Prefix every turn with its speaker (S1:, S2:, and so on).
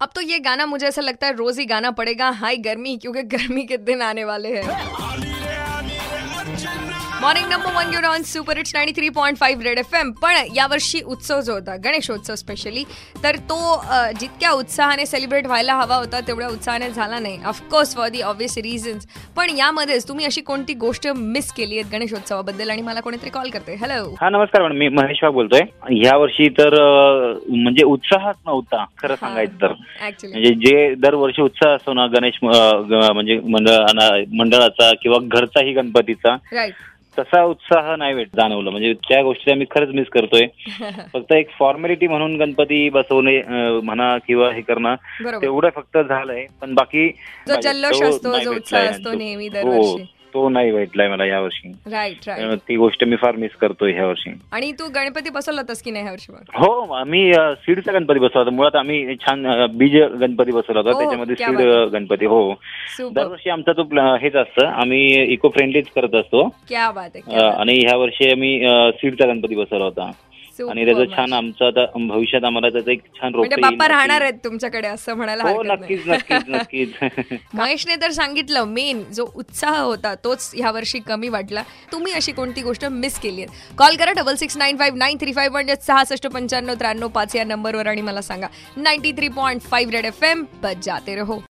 S1: अब तो ये गाना मुझे ऐसा लगता है रोज ही गाना पड़ेगा। हाई गर्मी क्योंकि गर्मी के दिन आने वाले हैं। Morning number one you're on super it's ninety three point five red F M पण यावर्षी उत्सव जो होता गणेशोत्सव स्पेशली तर तो जितक्या उत्साहाने सेलिब्रेट व्हायला हवा होता तेवढ्या उत्साहाने झाला नाही. Of course for the obvious reasons पण यामध्येच तुम्ही अशी कोणती गोष्ट मिस केली आहे गणेशोत्सवाबद्दल? आणि मला कोणीतरी कॉल करते हॅलो
S2: हा नमस्कार मॅडम. मी महेश वाघ बोलतोय. ह्या वर्षी तर म्हणजे उत्साहच नव्हता खरं सांगायचं तर. म्हणजे जे दरवर्षी उत्साह असतो ना गणेश म्हणजे मंडळाचा किंवा घरचाही गणपतीचा तसा उत्साह नाही भेट जाणवलं. म्हणजे त्या गोष्टी आम्ही खरंच मिस करतोय. फक्त एक फॉर्मॅलिटी म्हणून गणपती बसवणे म्हणा किंवा हे करणं तेवढं फक्त झालंय. पण बाकी
S1: जो जल्लोष असतो जो. उत्साह असतो नेहमी
S2: हो
S1: दरवर्षी.
S2: तो नाही भेटलाय मला यावर्षी
S1: राईट राईट
S2: त्यामुळे ती गोष्ट मी फार मिस करतोय ह्या वर्षी.
S1: आणि तू गणपती बसवला होतास की नाही ह्या वर्षी
S2: हो आम्ही सीडचा गणपती बसवला होता. मुळात आम्ही छान बीज गणपती बसवला होता.
S1: ओ,
S2: त्याच्यामध्ये सीड. गणपती हो. दरवर्षी आमचा तो हेच असतं. आम्ही इको फ्रेंडलीच करत असतो. आणि ह्या वर्षी आम्ही सीडचा गणपती बसवला होता. आणि त्याचं. छान आमचं आता भविष्यात आम्हाला त्याचं एक छान रोप
S1: म्हणजे बाप्पा राहणार आहेत तुमच्याकडे असं म्हणायला
S2: हो नक्कीच नक्कीच नक्कीच.
S1: महेशने तर सांगितलं मेन जो उत्साह होता तोच ह्या वर्षी कमी वाटला. तुम्ही अशी कोणती गोष्ट मिस केली आहे? कॉल करा double six nine five nine three five म्हणजे सहासष्ट पंच्याण्णव त्र्याण्णव पाच या नंबरवर आणि मला सांगा. Ninety three point five red F M बजाते रहो.